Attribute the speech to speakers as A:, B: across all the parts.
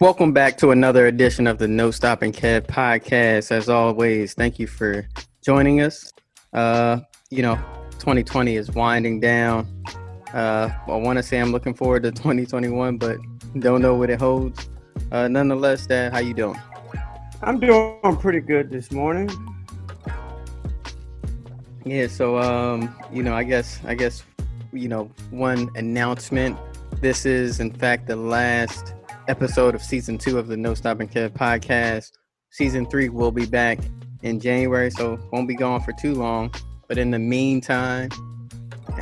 A: Welcome back to another edition of the No Stopping Kev podcast. As always, thank you for joining us. Uh, you know, 2020 is winding down. Uh, I want to say I'm looking forward to 2021, but don't know what it holds. Uh, nonetheless, Dad, how you doing?
B: I'm doing pretty good this morning.
A: Yeah, so um, you know, I guess I guess you know, one announcement. This is in fact the last episode of season two of the No Stopping Kev podcast. Season three will be back in January, so won't be gone for too long. But in the meantime,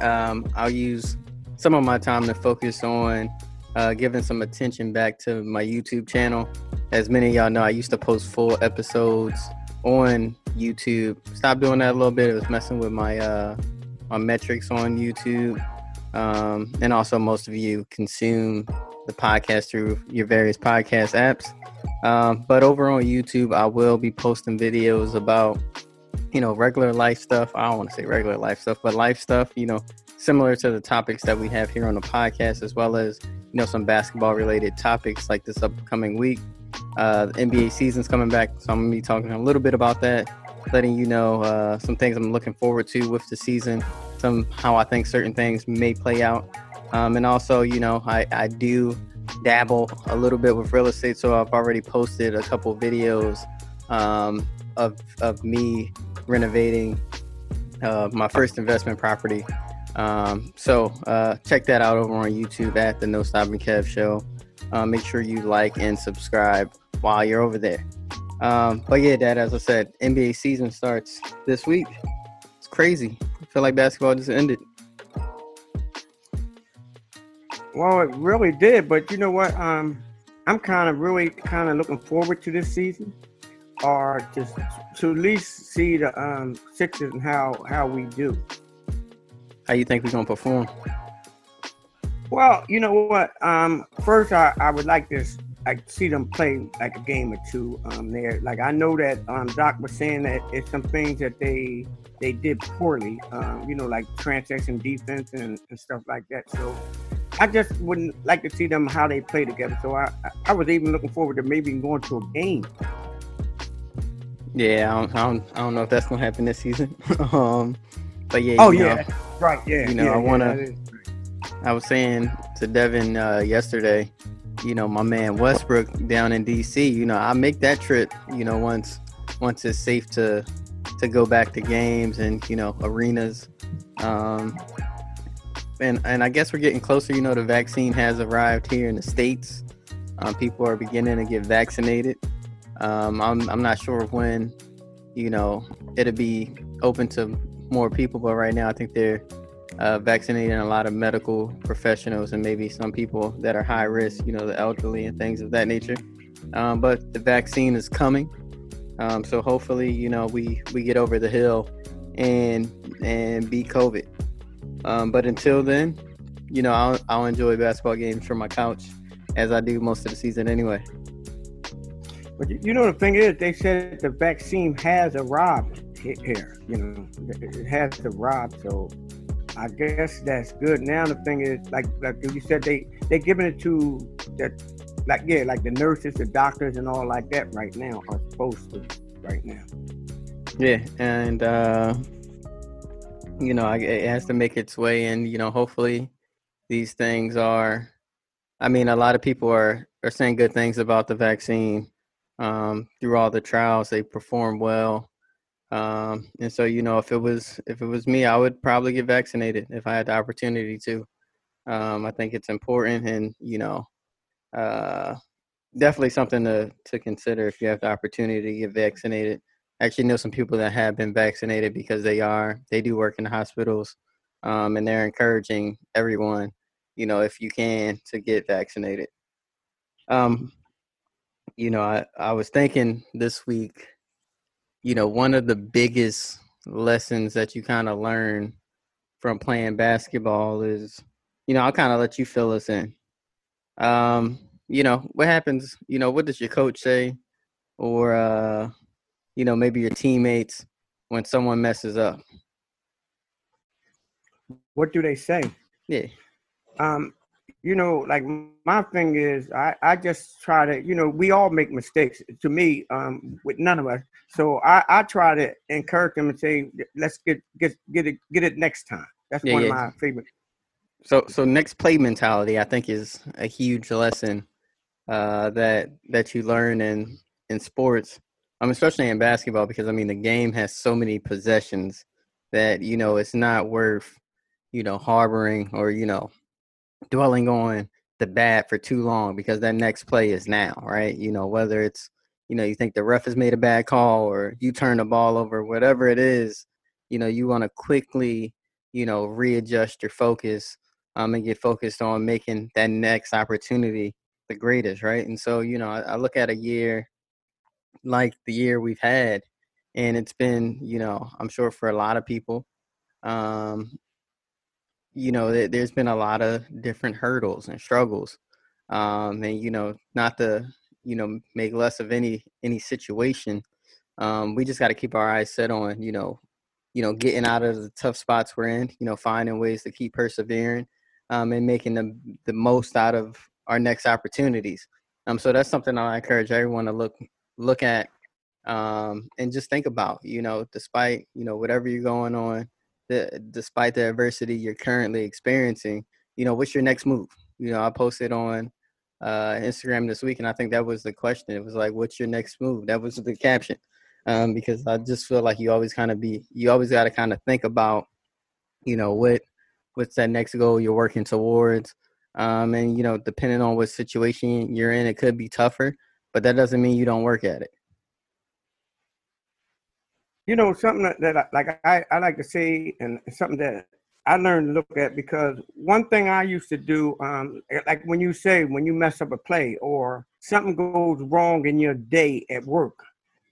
A: um, I'll use some of my time to focus on uh, giving some attention back to my YouTube channel. As many of y'all know, I used to post full episodes on YouTube. Stopped doing that a little bit. It was messing with my uh, my metrics on YouTube. Um, and also, most of you consume the podcast through your various podcast apps. Um, but over on YouTube, I will be posting videos about, you know, regular life stuff. I don't want to say regular life stuff, but life stuff, you know, similar to the topics that we have here on the podcast, as well as, you know, some basketball related topics like this upcoming week. Uh, the NBA season's coming back, so I'm going to be talking a little bit about that, letting you know uh, some things I'm looking forward to with the season, some how I think certain things may play out. Um, and also, you know, I, I do dabble a little bit with real estate, so I've already posted a couple videos um, of, of me renovating uh, my first investment property. Um, so uh, check that out over on YouTube at the No Stopping Kev Show. Uh, make sure you like and subscribe while you're over there. Um, but yeah, Dad, as I said, NBA season starts this week. It's crazy. I feel like basketball just ended.
B: Well, it really did, but you know what? Um, I'm kind of really kind of looking forward to this season, or just to at least see the um, Sixers and how how we do.
A: How you think we're gonna perform?
B: Well, you know what? Um, first, I, I would like to I see them play like a game or two um, there. Like I know that um, Doc was saying that it's some things that they they did poorly. Um, you know, like transition defense and, and stuff like that. So I just wouldn't like to see them how they play together. So I, I was even looking forward to maybe going to a game.
A: Yeah, I don't, I don't, I don't know if that's gonna happen this season. um, but yeah.
B: Oh yeah, know, right. Yeah.
A: You know,
B: yeah,
A: I wanna. Yeah, I was saying to Devin uh, yesterday, you know, my man Westbrook down in DC. You know, I make that trip. You know, once once it's safe to to go back to games and you know arenas. Um, and and I guess we're getting closer. You know, the vaccine has arrived here in the states. Um, people are beginning to get vaccinated. Um, I'm I'm not sure when, you know, it'll be open to more people, but right now I think they're uh, vaccinating a lot of medical professionals and maybe some people that are high risk, you know, the elderly and things of that nature. Um, but the vaccine is coming, um, so hopefully, you know, we we get over the hill and and beat COVID. Um, but until then, you know, I'll, I'll enjoy basketball games from my couch as I do most of the season anyway.
B: But you know, the thing is, they said the vaccine has arrived here. You know, it has arrived. So I guess that's good. Now the thing is, like like you said, they they're giving it to that, like yeah, like the nurses, the doctors, and all like that right now are supposed to right now.
A: Yeah, and uh, you know, it has to make its way in. You know, hopefully these things are. I mean, a lot of people are are saying good things about the vaccine. Um, through all the trials, they perform well. Um, and so, you know, if it was if it was me, I would probably get vaccinated if I had the opportunity to. Um, I think it's important, and you know, uh, definitely something to to consider if you have the opportunity to get vaccinated actually know some people that have been vaccinated because they are they do work in hospitals um, and they're encouraging everyone you know if you can to get vaccinated. Um you know i i was thinking this week you know one of the biggest lessons that you kind of learn from playing basketball is you know i'll kind of let you fill us in. Um you know what happens you know what does your coach say? Or uh you know, maybe your teammates when someone messes up?
B: What do they say?
A: Yeah.
B: Um, you know, like my thing is, I, I just try to, you know, we all make mistakes. To me, um, with none of us. So I, I try to encourage them and say, let's get get get it get it next time. That's yeah, one yeah. of my favorite.
A: So so next play mentality, I think, is a huge lesson uh, that that you learn in in sports. Um, especially in basketball, because I mean the game has so many possessions that you know it's not worth you know harboring or you know dwelling on the bad for too long because that next play is now, right? You know, whether it's, you know, you think the ref has made a bad call or you turn the ball over, whatever it is, you know, you want to quickly, you know, readjust your focus um, and get focused on making that next opportunity the greatest, right? And so, you know, I, I look at a year like the year we've had, and it's been, you know, I'm sure for a lot of people, um, you know, there's been a lot of different hurdles and struggles. Um, and, you know, not to, you know, make less of any, any situation. Um, we just got to keep our eyes set on, you know, you know, getting out of the tough spots we're in, you know, finding ways to keep persevering, um, and making the, the most out of our next opportunities. Um, so that's something I encourage everyone to look, look at, um, and just think about, you know, despite, you know, whatever you're going on, the, despite the adversity you're currently experiencing, you know, what's your next move? You know, I posted on uh, Instagram this week, and I think that was the question. It was like, "What's your next move?" That was the caption, um, because I just feel like you always kind of be, you always got to kind of think about, you know, what what's that next goal you're working towards, um, and you know, depending on what situation you're in, it could be tougher, but that doesn't mean you don't work at it
B: you know something that, that I, like I, I like to say and something that I learned to look at because one thing I used to do, um, like when you say when you mess up a play or something goes wrong in your day at work,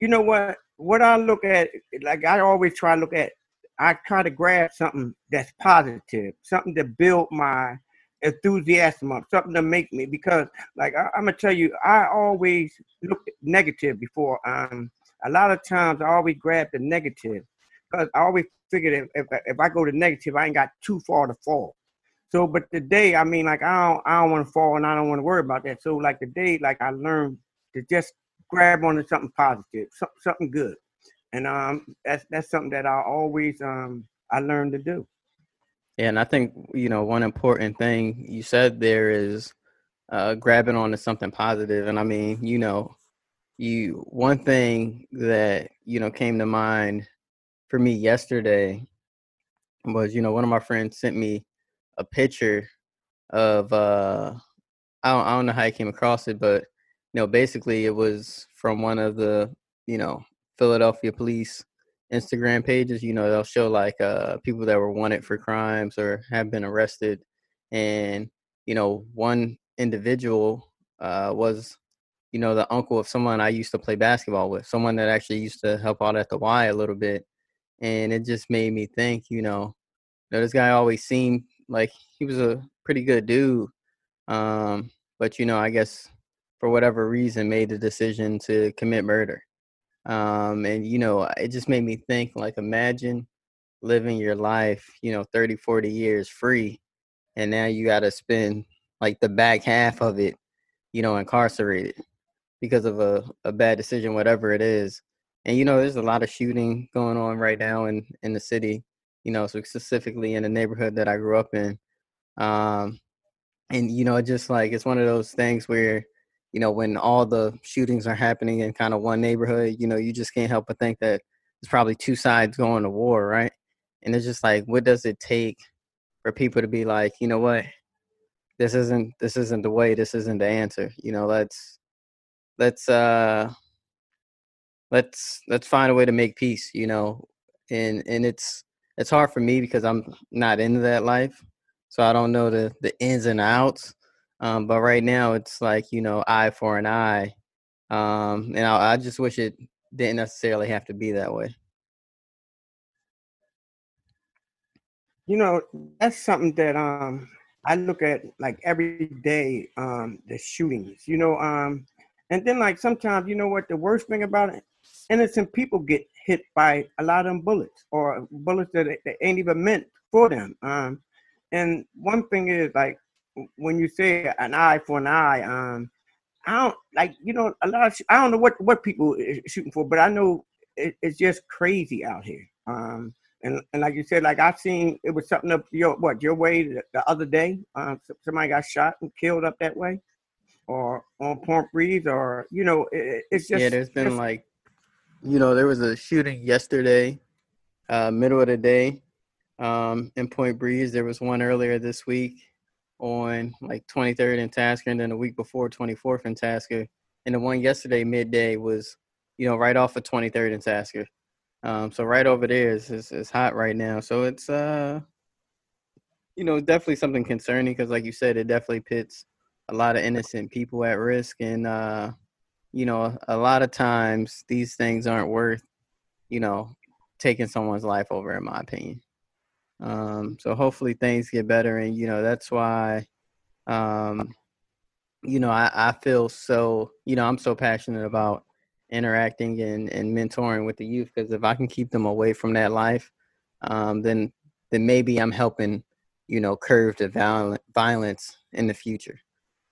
B: you know what? What I look at, like I always try to look at, I try to grab something that's positive, something to build my enthusiasm up, something to make me because, like I, am gonna tell you, I always look negative before um a lot of times I always grab the negative because I always figured if, if, if I go to negative, I ain't got too far to fall. So, but today, I mean, like I don't, I don't want to fall and I don't want to worry about that. So, like today, like I learned to just grab onto something positive, something good, and um, that's that's something that I always um I learned to do.
A: And I think you know one important thing you said there is uh, grabbing onto something positive, and I mean, you know, you one thing that you know came to mind for me yesterday was you know one of my friends sent me a picture of uh I don't, I don't know how I came across it but you know basically it was from one of the you know Philadelphia police Instagram pages you know they'll show like uh people that were wanted for crimes or have been arrested and you know one individual uh was you know, the uncle of someone I used to play basketball with, someone that actually used to help out at the Y a little bit. And it just made me think, you know, you know this guy always seemed like he was a pretty good dude. Um, but, you know, I guess for whatever reason made the decision to commit murder. Um, and, you know, it just made me think, like, imagine living your life, you know, 30, 40 years free. And now you got to spend like the back half of it, you know, incarcerated because of a, a bad decision, whatever it is. And you know, there's a lot of shooting going on right now in in the city. You know, specifically in the neighborhood that I grew up in. Um, and you know, just like it's one of those things where, you know, when all the shootings are happening in kind of one neighborhood, you know, you just can't help but think that there's probably two sides going to war, right? And it's just like, what does it take for people to be like, you know what, this isn't this isn't the way, this isn't the answer. You know, let's let's uh let's let's find a way to make peace you know and and it's it's hard for me because i'm not into that life so i don't know the the ins and outs um but right now it's like you know eye for an eye um and i, I just wish it didn't necessarily have to be that way
B: you know that's something that um i look at like every day um the shootings you know um and then like sometimes you know what the worst thing about it, innocent people get hit by a lot of bullets or bullets that, that ain't even meant for them. Um, and one thing is like when you say an eye for an eye, um, I don't like you know a lot. Of, I don't know what what people shooting for, but I know it, it's just crazy out here. Um, and and like you said, like I've seen it was something up your what your way the, the other day. Um, somebody got shot and killed up that way, or on Point Breeze, or you know, it, it's just
A: yeah. There's been
B: just,
A: like, you know, there was a shooting yesterday, uh, middle of the day, um, in Point Breeze. There was one earlier this week on like 23rd and Tasker, and then the week before 24th and Tasker, and the one yesterday midday was, you know, right off of 23rd and Tasker. Um, so right over there is, is, is hot right now. So it's uh, you know, definitely something concerning because, like you said, it definitely pits a lot of innocent people at risk, and uh, you know, a lot of times these things aren't worth, you know, taking someone's life over, in my opinion. Um, so hopefully things get better, and you know, that's why, um, you know, I, I feel so, you know, I'm so passionate about interacting and, and mentoring with the youth because if I can keep them away from that life, um, then then maybe I'm helping, you know, curb the violent violence in the future.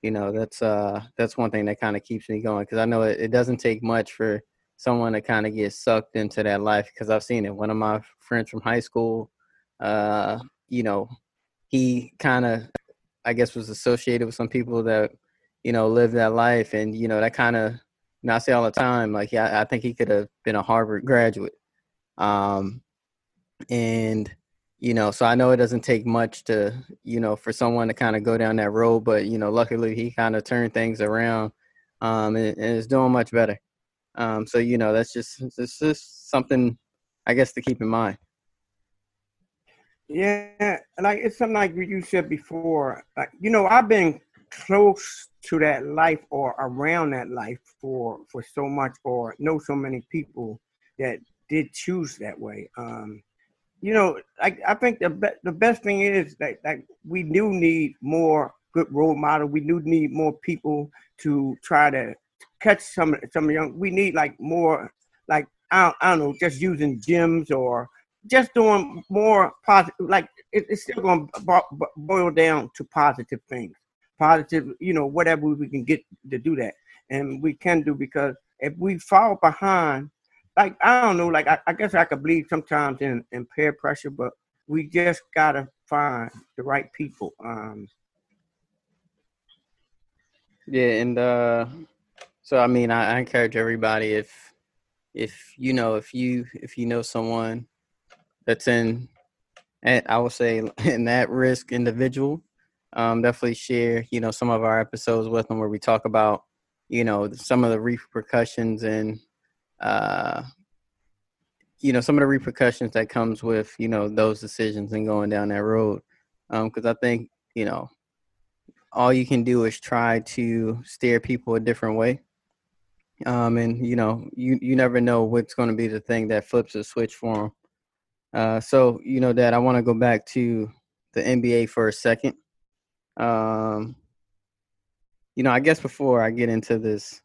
A: You know, that's uh that's one thing that kind of keeps me going because I know it, it doesn't take much for someone to kind of get sucked into that life because I've seen it. One of my friends from high school, uh, you know, he kind of, I guess, was associated with some people that, you know, live that life, and you know, that kind of you know, I say all the time, like, yeah, I think he could have been a Harvard graduate. Um, and, you know, so I know it doesn't take much to, you know, for someone to kind of go down that road, but, you know, luckily he kind of turned things around um, and, and is doing much better. Um, so, you know, that's just, it's just something, I guess, to keep in mind.
B: Yeah, like it's something like you said before. Like you know, I've been close to that life or around that life for for so much or know so many people that did choose that way um you know i, I think the, be- the best thing is that, that we do need more good role model we do need more people to try to catch some some young we need like more like i I don't know just using gyms or just doing more positive like it, it's still going to boil down to positive things positive, you know, whatever we can get to do that. And we can do because if we fall behind, like I don't know, like I, I guess I could believe sometimes in, in peer pressure, but we just gotta find the right people. Um
A: Yeah, and uh so I mean I, I encourage everybody if if you know if you if you know someone that's in I would say in that risk individual um, definitely share you know some of our episodes with them where we talk about you know some of the repercussions and uh, you know some of the repercussions that comes with you know those decisions and going down that road. Because um, i think you know all you can do is try to steer people a different way. Um, and you know you you never know what's going to be the thing that flips the switch for them uh, so you know that i want to go back to the nba for a second um, you know, I guess before I get into this,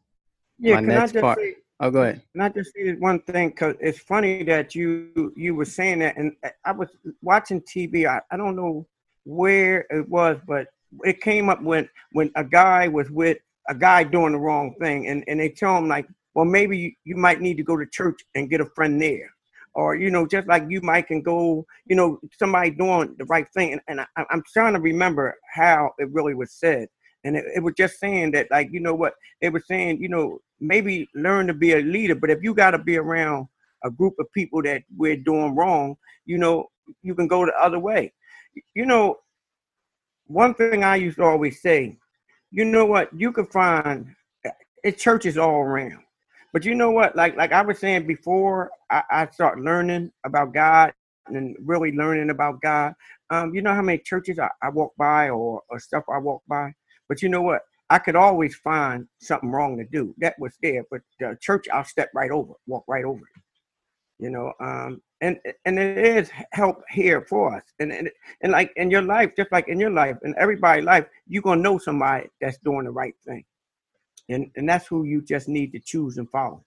B: yeah, my next part. Say,
A: oh, go ahead.
B: Can I just say one thing? Cause it's funny that you you were saying that, and I was watching TV. I, I don't know where it was, but it came up when when a guy was with a guy doing the wrong thing, and and they tell him like, well, maybe you, you might need to go to church and get a friend there or you know just like you might can go you know somebody doing the right thing. And, and I, am trying to remember how it really was said. And it, it was just saying that like you know what they were saying you know maybe learn to be a leader but if you got to be around a group of people that we're doing wrong you know you can go the other way. You know one thing i used to always say you know what you can find it churches all around but you know what? Like like I was saying before, I, I start learning about God and really learning about God. Um, you know how many churches I, I walk by or, or stuff I walk by? But you know what? I could always find something wrong to do. That was there, but the church I'll step right over, walk right over it. You know, um, and and it is help here for us. And, and and like in your life, just like in your life, in everybody's life, you're gonna know somebody that's doing the right thing and and that's who you just need to choose and follow.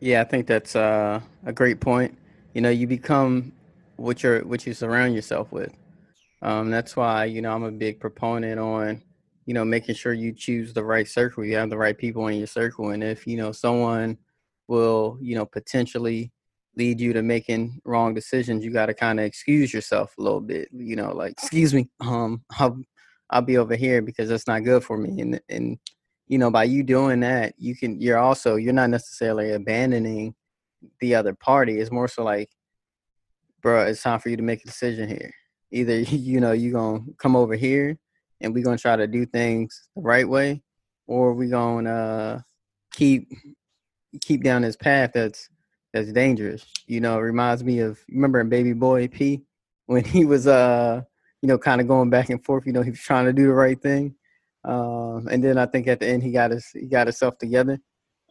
A: Yeah, I think that's uh, a great point. You know, you become what you're what you surround yourself with. Um, that's why you know I'm a big proponent on you know making sure you choose the right circle. You have the right people in your circle, and if you know someone will you know potentially lead you to making wrong decisions, you got to kind of excuse yourself a little bit. You know, like excuse me, um, I'll I'll be over here because that's not good for me. And and you know, by you doing that, you can you're also you're not necessarily abandoning the other party. It's more so like, bro, it's time for you to make a decision here. Either you know you're gonna come over here and we're gonna try to do things the right way, or we gonna uh, keep keep down this path that's that's dangerous. You know, it reminds me of remember in Baby Boy P when he was uh you know kind of going back and forth. You know, he was trying to do the right thing, um, and then I think at the end he got his he got himself together.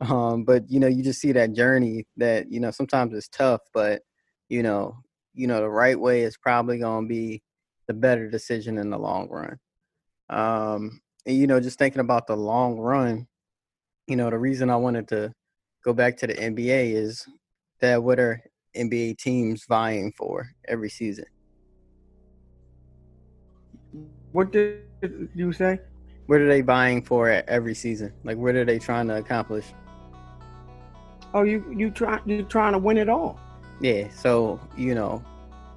A: Um, but you know, you just see that journey that you know sometimes it's tough, but you know, you know the right way is probably gonna be the better decision in the long run. Um, and you know, just thinking about the long run, you know, the reason I wanted to go back to the NBA is that what are NBA teams vying for every season?
B: What did you say?
A: What are they buying for every season? Like, what are they trying to accomplish?
B: Oh, you you try you trying to win it all.
A: Yeah. So you know,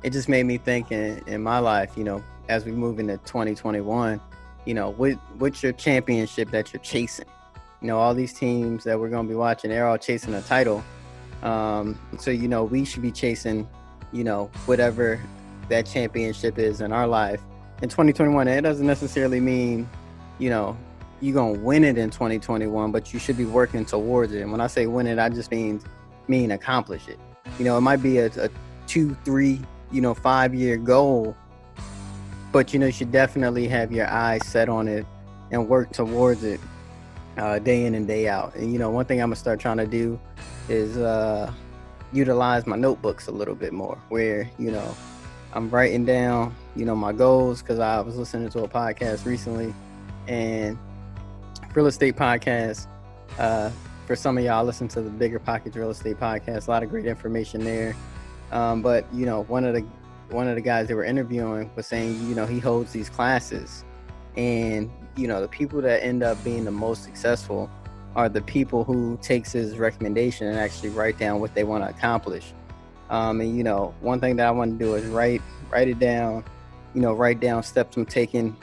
A: it just made me think in, in my life. You know, as we move into 2021, you know, what what's your championship that you're chasing? You know, all these teams that we're going to be watching, they're all chasing a title. Um, so you know, we should be chasing, you know, whatever that championship is in our life. In 2021, it doesn't necessarily mean, you know, you're gonna win it in 2021, but you should be working towards it. And when I say win it, I just mean mean accomplish it. You know, it might be a, a two, three, you know, five year goal, but you know, you should definitely have your eyes set on it and work towards it uh, day in and day out. And you know, one thing I'm gonna start trying to do is uh, utilize my notebooks a little bit more, where you know I'm writing down, you know, my goals because I was listening to a podcast recently, and real estate podcast. Uh, for some of y'all, listen to the Bigger Pockets Real Estate Podcast. A lot of great information there. Um, but you know, one of the one of the guys they were interviewing was saying, you know, he holds these classes, and you know, the people that end up being the most successful are the people who takes his recommendation and actually write down what they want to accomplish. Um, and you know, one thing that I want to do is write write it down. You know, write down steps I'm taking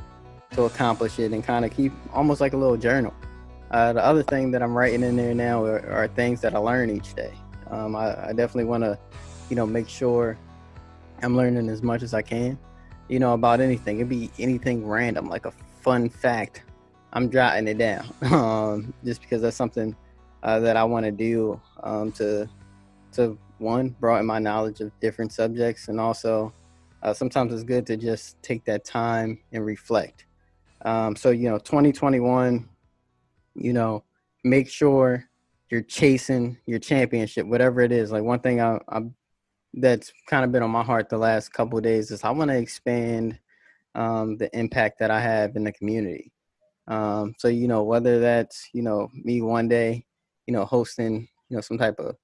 A: to accomplish it and kind of keep almost like a little journal. Uh, the other thing that I'm writing in there now are, are things that I learn each day. Um, I, I, definitely want to, you know, make sure I'm learning as much as I can, you know, about anything. It'd be anything random, like a fun fact. I'm jotting it down um, just because that's something uh, that I want to do um, to, to one, broaden my knowledge of different subjects, and also uh, sometimes it's good to just take that time and reflect. Um, so you know, 2021, you know, make sure you're chasing your championship, whatever it is. Like one thing I, I that's kind of been on my heart the last couple days is I want to expand um, the impact that I have in the community. Um, so you know, whether that's you know me one day, you know, hosting you know some type of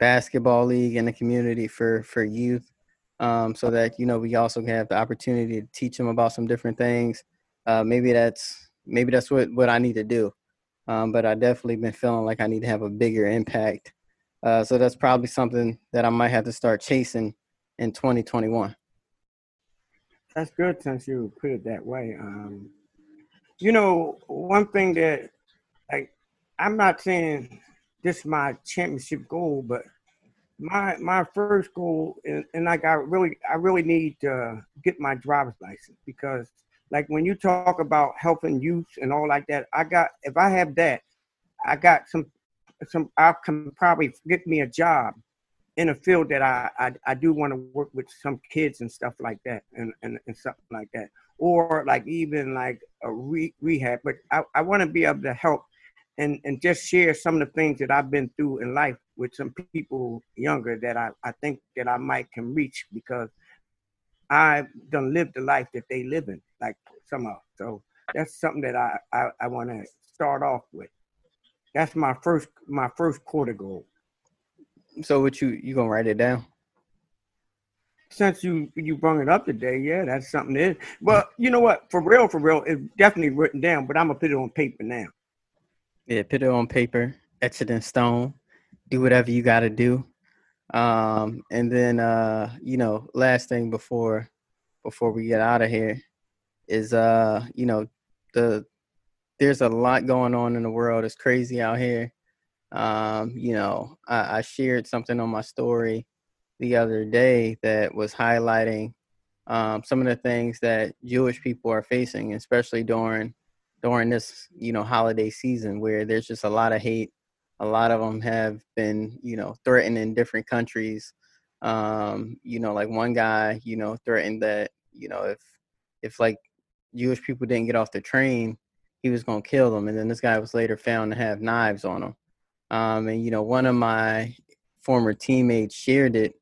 A: basketball league in the community for for youth, um, so that you know we also have the opportunity to teach them about some different things uh, maybe that's maybe that's what what I need to do. Um, but I definitely been feeling like I need to have a bigger impact. Uh, so that's probably something that I might have to start chasing in 2021.
B: That's good since you put it that way. Um, you know, one thing that like I'm not saying this is my championship goal, but my my first goal and, and like I really I really need to get my driver's license because like when you talk about helping youth and all like that, I got if I have that, I got some some I can probably get me a job in a field that I I, I do want to work with some kids and stuff like that and, and, and something like that. Or like even like a re- rehab, but I, I want to be able to help and, and just share some of the things that I've been through in life with some people younger that I, I think that I might can reach because I've done lived the life that they live in, like somehow. So that's something that I I, I want to start off with. That's my first my first quarter goal.
A: So what you you gonna write it down?
B: since you you brought it up today, yeah, that's something. That, well, you know what? For real, for real, it's definitely written down. But I'm gonna put it on paper now.
A: Yeah, put it on paper, etch it in stone, do whatever you got to do. Um, and then uh, you know, last thing before before we get out of here is uh, you know, the there's a lot going on in the world. It's crazy out here. Um, you know, I, I shared something on my story the other day that was highlighting um, some of the things that Jewish people are facing, especially during during this you know holiday season, where there's just a lot of hate. A lot of them have been you know threatened in different countries. Um, you know, like one guy, you know, threatened that you know if if like Jewish people didn't get off the train, he was gonna kill them. And then this guy was later found to have knives on him. Um, and you know, one of my former teammates shared it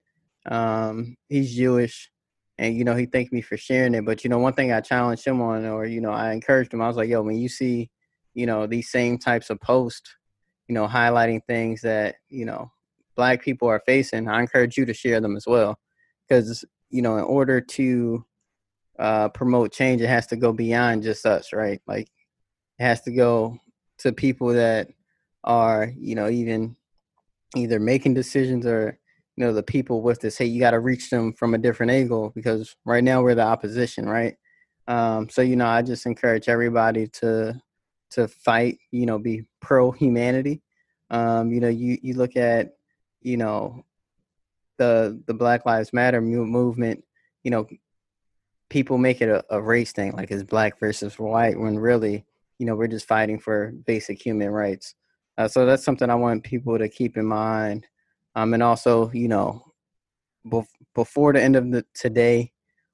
A: um, he's Jewish, and you know he thanked me for sharing it. But you know, one thing I challenged him on, or you know, I encouraged him. I was like, "Yo, when you see, you know, these same types of posts, you know, highlighting things that you know black people are facing, I encourage you to share them as well, because you know, in order to uh, promote change, it has to go beyond just us, right? Like, it has to go to people that are, you know, even either making decisions or you know the people with this hey you got to reach them from a different angle because right now we're the opposition right? Um, so you know i just encourage everybody to to fight you know be pro humanity um, you know you you look at you know the the black lives matter movement you know people make it a, a race thing like it's black versus white when really you know we're just fighting for basic human rights. Uh, so that's something i want people to keep in mind um, and also you know bef- before the end of the today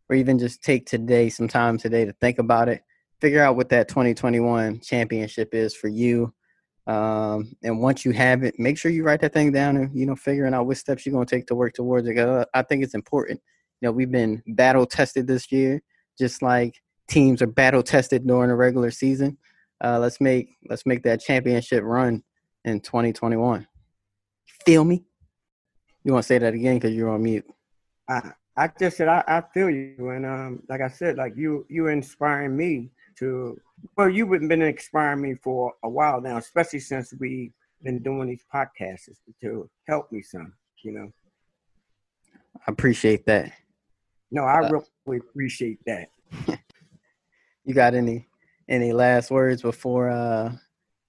A: or even just take today some time today to think about it figure out what that 2021 championship is for you. Um, and once you have it make sure you write that thing down and you know figuring out what steps you're going to take to work towards it i think it's important. You know we've been battle tested this year just like teams are battle tested during the regular season. Uh, let's make let's make that championship run in 2021 feel me you want to say that again because you're on mute.
B: I I just said I, I feel you, and um, like I said, like you you inspiring me to. Well, you've been inspiring me for a while now, especially since we've been doing these podcasts to help me some. You know.
A: I appreciate that.
B: No, I uh, really appreciate that.
A: you got any any last words before uh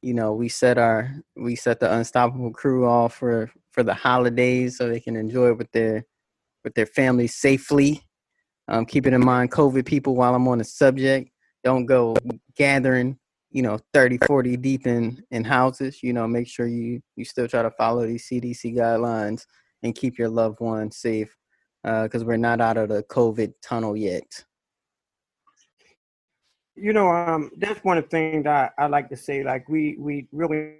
A: you know we set our we set the unstoppable crew off for for the holidays so they can enjoy it with their with their families safely. Um, keeping in mind COVID people while I'm on the subject. Don't go gathering, you know, 30, 40 deep in, in houses. You know, make sure you, you still try to follow these CDC guidelines and keep your loved ones safe because uh, we're not out of the COVID tunnel yet.
B: You know, um, that's one of the things I, I like to say. Like we we really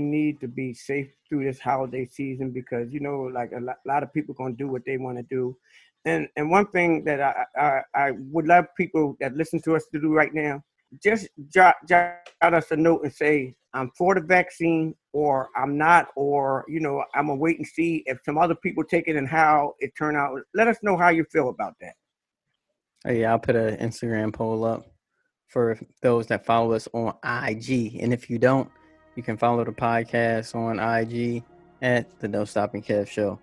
B: need to be safe through this holiday season because you know like a lot, of people gonna do what they want to do. And and one thing that I, I, I would love people that listen to us to do right now just jot, jot us a note and say i'm for the vaccine or i'm not or you know i'm gonna wait and see if some other people take it and how it turn out. Let us know how you feel about that.
A: Oh, yeah i'll put an instagram poll up for those that follow us on ig and if you don't you can follow the podcast on IG at the No Stopping Kev Show.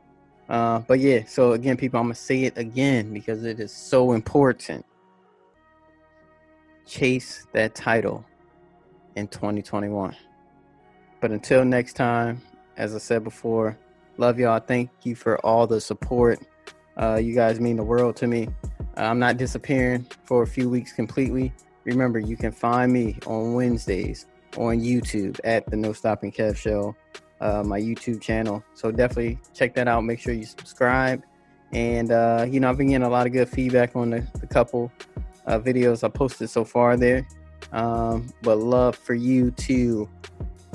A: Uh, but yeah, so again, people, I'm gonna say it again because it is so important. Chase that title in 2021. But until next time, as I said before, love y'all. Thank you for all the support. Uh, you guys mean the world to me. I'm not disappearing for a few weeks completely. Remember, you can find me on Wednesdays on YouTube at the No Stopping Kev Show, uh, my YouTube channel. So definitely check that out. Make sure you subscribe. And uh, you know, I've been getting a lot of good feedback on the, the couple uh, videos I posted so far there. Um, but love for you to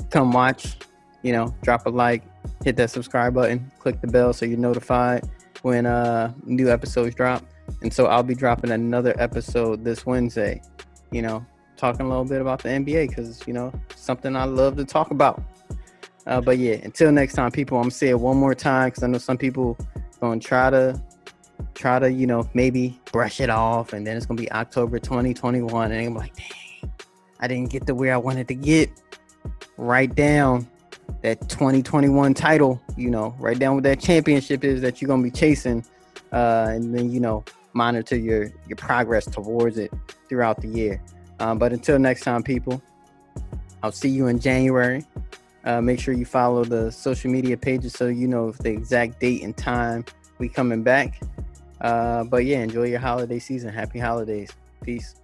A: come watch. You know, drop a like, hit that subscribe button, click the bell so you're notified when uh, new episodes drop. And so I'll be dropping another episode this Wednesday. You know, talking a little bit about the NBA because you know something I love to talk about. Uh, but yeah, until next time, people, I'm gonna say it one more time because I know some people gonna try to try to, you know, maybe brush it off, and then it's gonna be October 2021, and I'm like, dang, I didn't get to where I wanted to get. Write down that 2021 title, you know, write down what that championship is that you're gonna be chasing, uh, and then you know, monitor your your progress towards it throughout the year. Um, but until next time, people, I'll see you in January. Uh, make sure you follow the social media pages so you know the exact date and time we coming back. Uh, but yeah, enjoy your holiday season. Happy holidays. Peace.